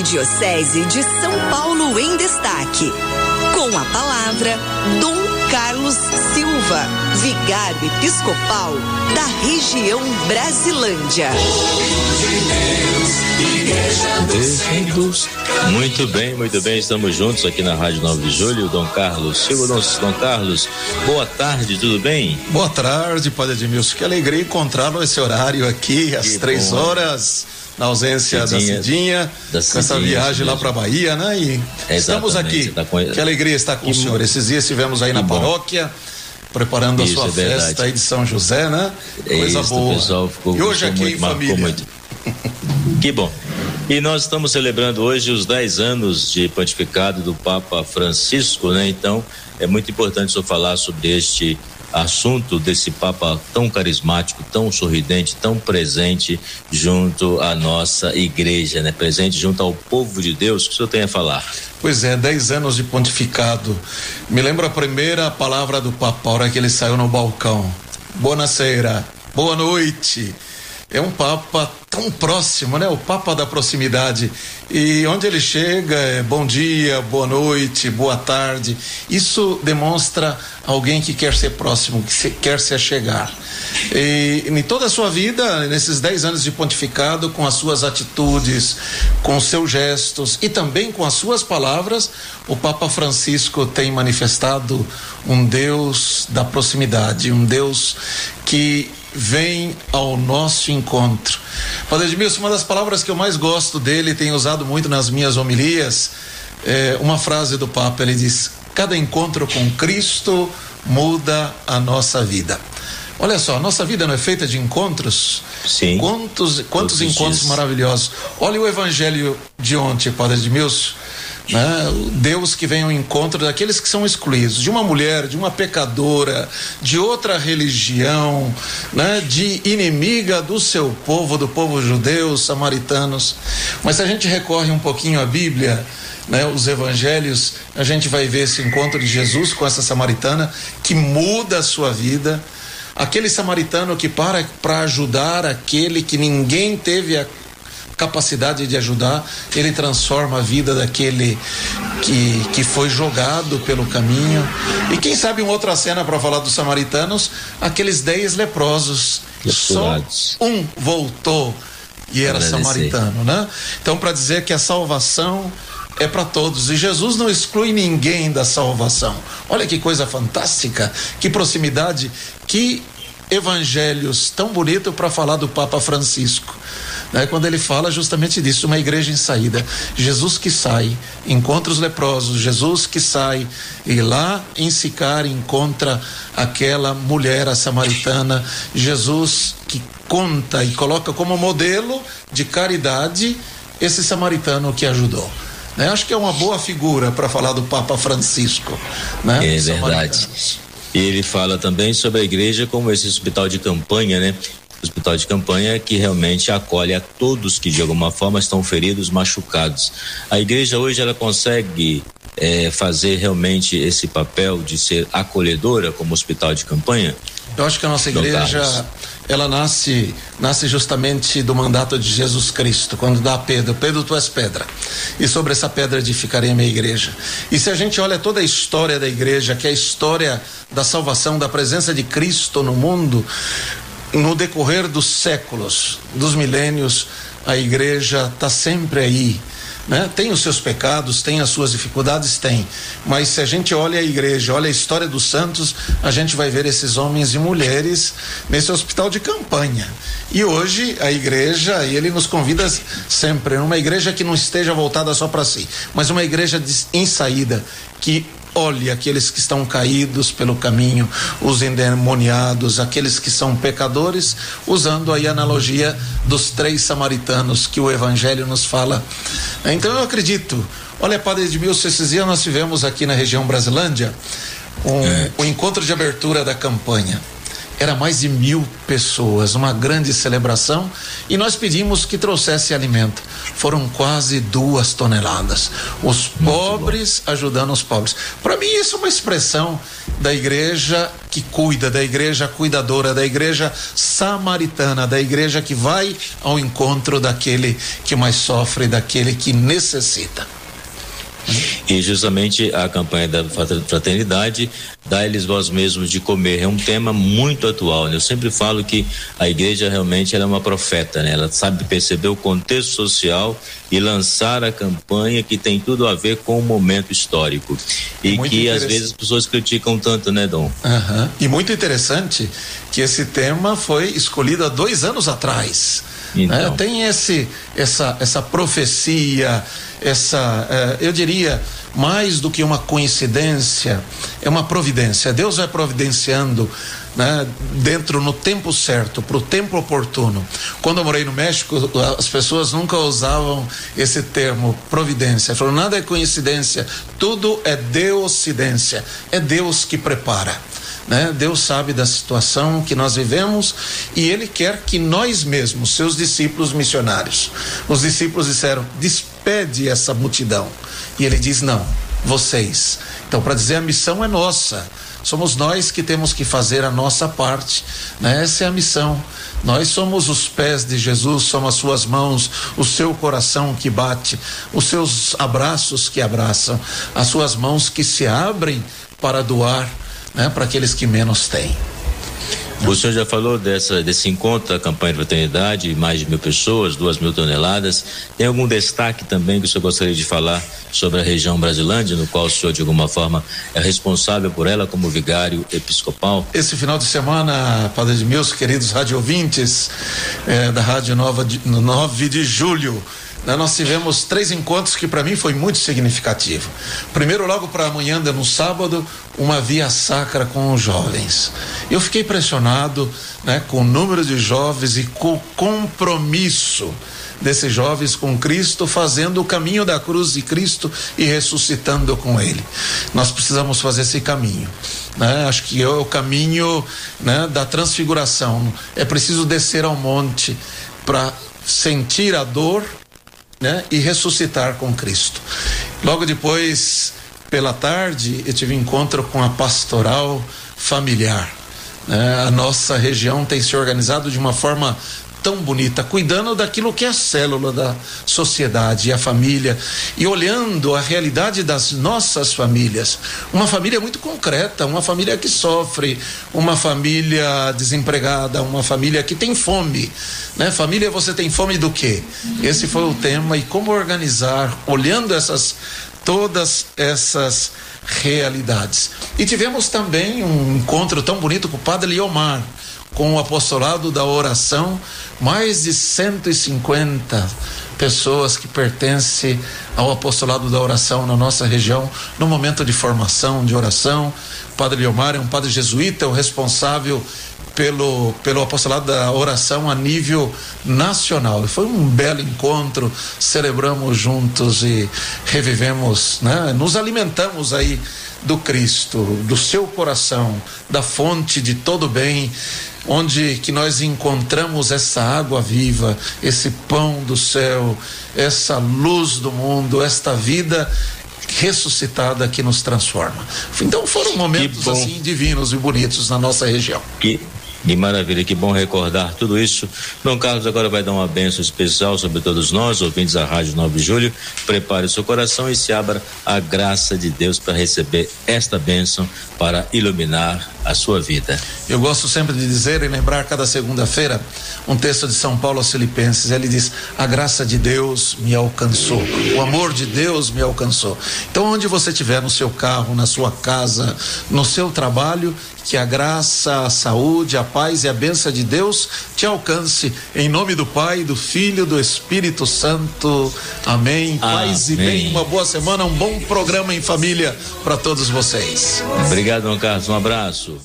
Arquidiocese de São Paulo em Destaque. Com a palavra, Dom Carlos Silva, vigário episcopal da região Brasilândia. Muito bem, muito bem, estamos juntos aqui na Rádio 9 de Julho, Dom Carlos Silva. Dom, Dom Carlos, boa tarde, tudo bem? Boa tarde, Padre Edmilson. Que alegria encontrá-lo esse horário aqui, às que três bom. horas na ausência Cidinha, da Cidinha, da Cidinha, essa viagem lá para Bahia, né? E estamos aqui. Tá com... Que alegria estar com que o senhor. Esses dias estivemos aí na bom. paróquia preparando Isso, a sua é festa aí de São José, né? Coisa Isso, boa. pessoal ficou, e hoje aqui muito, em família. Muito. que bom. E nós estamos celebrando hoje os 10 anos de pontificado do Papa Francisco, né? Então, é muito importante o senhor falar sobre este assunto desse Papa tão carismático, tão sorridente, tão presente junto à nossa igreja, né? Presente junto ao povo de Deus. O que o senhor tem a falar? Pois é, dez anos de pontificado. Me lembro a primeira palavra do Papa, a hora que ele saiu no balcão. Boa noite, boa noite é um Papa tão próximo, né? O Papa da proximidade. E onde ele chega é bom dia, boa noite, boa tarde. Isso demonstra alguém que quer ser próximo, que quer se achegar. E em toda a sua vida, nesses dez anos de pontificado, com as suas atitudes, com seus gestos e também com as suas palavras, o Papa Francisco tem manifestado um Deus da proximidade, um Deus que vem ao nosso encontro. Padre Edmilson, uma das palavras que eu mais gosto dele, tenho usado muito nas minhas homilias, é uma frase do Papa, ele diz: Cada encontro com Cristo muda a nossa vida. Olha só, a nossa vida não é feita de encontros? Sim. Quantos, quantos encontros maravilhosos. Olha o evangelho de ontem, Padre Edmilson né? Deus que vem ao encontro daqueles que são excluídos, de uma mulher, de uma pecadora, de outra religião, né? De inimiga do seu povo, do povo judeu, samaritanos. Mas se a gente recorre um pouquinho à Bíblia, né, os evangelhos, a gente vai ver esse encontro de Jesus com essa samaritana que muda a sua vida. Aquele samaritano que para para ajudar aquele que ninguém teve a capacidade de ajudar, ele transforma a vida daquele que, que foi jogado pelo caminho. E quem sabe uma outra cena para falar dos samaritanos, aqueles dez leprosos. Só um voltou e era samaritano, né? Então, para dizer que a salvação é para todos e Jesus não exclui ninguém da salvação. Olha que coisa fantástica, que proximidade, que evangelhos tão bonito para falar do Papa Francisco né, quando ele fala justamente disso, uma igreja em saída. Jesus que sai, encontra os leprosos, Jesus que sai e lá em Sicar encontra aquela mulher, a samaritana, Jesus que conta e coloca como modelo de caridade esse samaritano que ajudou. Né? Acho que é uma boa figura para falar do Papa Francisco. Né? É verdade. E ele fala também sobre a igreja como esse hospital de campanha, né? hospital de campanha que realmente acolhe a todos que de alguma forma estão feridos, machucados. A igreja hoje ela consegue é, fazer realmente esse papel de ser acolhedora como hospital de campanha? Eu acho que a nossa igreja ela nasce nasce justamente do mandato de Jesus Cristo, quando dá a Pedro, Pedro tu és pedra, e sobre essa pedra edificarei a minha igreja. E se a gente olha toda a história da igreja, que é a história da salvação, da presença de Cristo no mundo, no decorrer dos séculos, dos milênios, a igreja está sempre aí. Né? Tem os seus pecados, tem as suas dificuldades, tem. Mas se a gente olha a igreja, olha a história dos santos, a gente vai ver esses homens e mulheres nesse hospital de campanha. E hoje a igreja, e ele nos convida sempre, uma igreja que não esteja voltada só para si, mas uma igreja de, em saída, que olhe aqueles que estão caídos pelo caminho, os endemoniados, aqueles que são pecadores, usando aí a analogia dos três samaritanos que o evangelho nos fala. Então eu acredito. Olha, Padre Edmilson, esses dias nós tivemos aqui na região Brasilândia um, é. um encontro de abertura da campanha. Era mais de mil pessoas, uma grande celebração, e nós pedimos que trouxesse alimento. Foram quase duas toneladas. Os Muito pobres bom. ajudando os pobres. Para mim, isso é uma expressão da igreja que cuida, da igreja cuidadora, da igreja samaritana, da igreja que vai ao encontro daquele que mais sofre, daquele que necessita. E justamente a campanha da fraternidade dá-lhes vós mesmos de comer. É um tema muito atual. Né? Eu sempre falo que a igreja realmente é uma profeta, né? Ela sabe perceber o contexto social e lançar a campanha que tem tudo a ver com o momento histórico. E muito que às vezes as pessoas criticam tanto, né, Dom? Uhum. E muito interessante que esse tema foi escolhido há dois anos atrás. Então. Né? Tem esse, essa, essa profecia, essa, eh, eu diria, mais do que uma coincidência, é uma providência. Deus vai providenciando né, dentro no tempo certo, para o tempo oportuno. Quando eu morei no México, as pessoas nunca usavam esse termo providência. Falaram, nada é coincidência, tudo é deocidência. É Deus que prepara. Né? Deus sabe da situação que nós vivemos e Ele quer que nós mesmos, seus discípulos missionários, os discípulos disseram: despede essa multidão. E Ele diz: não, vocês. Então, para dizer a missão é nossa. Somos nós que temos que fazer a nossa parte. Né? Essa é a missão. Nós somos os pés de Jesus, somos as suas mãos, o seu coração que bate, os seus abraços que abraçam, as suas mãos que se abrem para doar né, para aqueles que menos têm. O senhor já falou dessa, desse encontro da campanha de fraternidade, mais de mil pessoas, duas mil toneladas. Tem algum destaque também que o senhor gostaria de falar sobre a região Brasilândia, no qual o senhor, de alguma forma, é responsável por ela como vigário episcopal? Esse final de semana, Padre de meus queridos rádio ouvintes é, da Rádio Nova, de, 9 de julho, nós tivemos três encontros que para mim foi muito significativo. Primeiro, logo para amanhã, no sábado, uma via sacra com os jovens. Eu fiquei impressionado né, com o número de jovens e com o compromisso desses jovens com Cristo, fazendo o caminho da cruz de Cristo e ressuscitando com Ele. Nós precisamos fazer esse caminho. Né? Acho que é o caminho né, da transfiguração. É preciso descer ao monte para sentir a dor né? E ressuscitar com Cristo. Logo depois, pela tarde, eu tive encontro com a pastoral familiar. Né? A nossa região tem se organizado de uma forma tão bonita, cuidando daquilo que é a célula da sociedade a família e olhando a realidade das nossas famílias. Uma família muito concreta, uma família que sofre, uma família desempregada, uma família que tem fome. Né? Família, você tem fome do quê? Esse foi o tema e como organizar, olhando essas todas essas realidades. E tivemos também um encontro tão bonito com o padre Liomar com o apostolado da oração, mais de 150 pessoas que pertencem ao apostolado da oração na nossa região, no momento de formação de oração. O padre Leomar é um padre jesuíta, o responsável pelo, pelo apostolado da oração a nível nacional. Foi um belo encontro, celebramos juntos e revivemos, né? Nos alimentamos aí do Cristo, do seu coração, da fonte de todo bem onde que nós encontramos essa água viva, esse pão do céu, essa luz do mundo, esta vida ressuscitada que nos transforma. Então foram momentos assim divinos e bonitos na nossa região. Que que maravilha, que bom recordar tudo isso. Dom Carlos agora vai dar uma benção especial sobre todos nós, ouvintes da Rádio 9 de Julho. Prepare o seu coração e se abra a graça de Deus para receber esta bênção para iluminar a sua vida. Eu gosto sempre de dizer e lembrar cada segunda-feira um texto de São Paulo aos Filipenses. Ele diz: A graça de Deus me alcançou, o amor de Deus me alcançou. Então, onde você estiver, no seu carro, na sua casa, no seu trabalho, que a graça, a saúde, a paz e a benção de Deus te alcance. Em nome do Pai, do Filho, do Espírito Santo. Amém. Paz e bem. Uma boa semana, um bom programa em família para todos vocês. Obrigado, Carlos. Um abraço.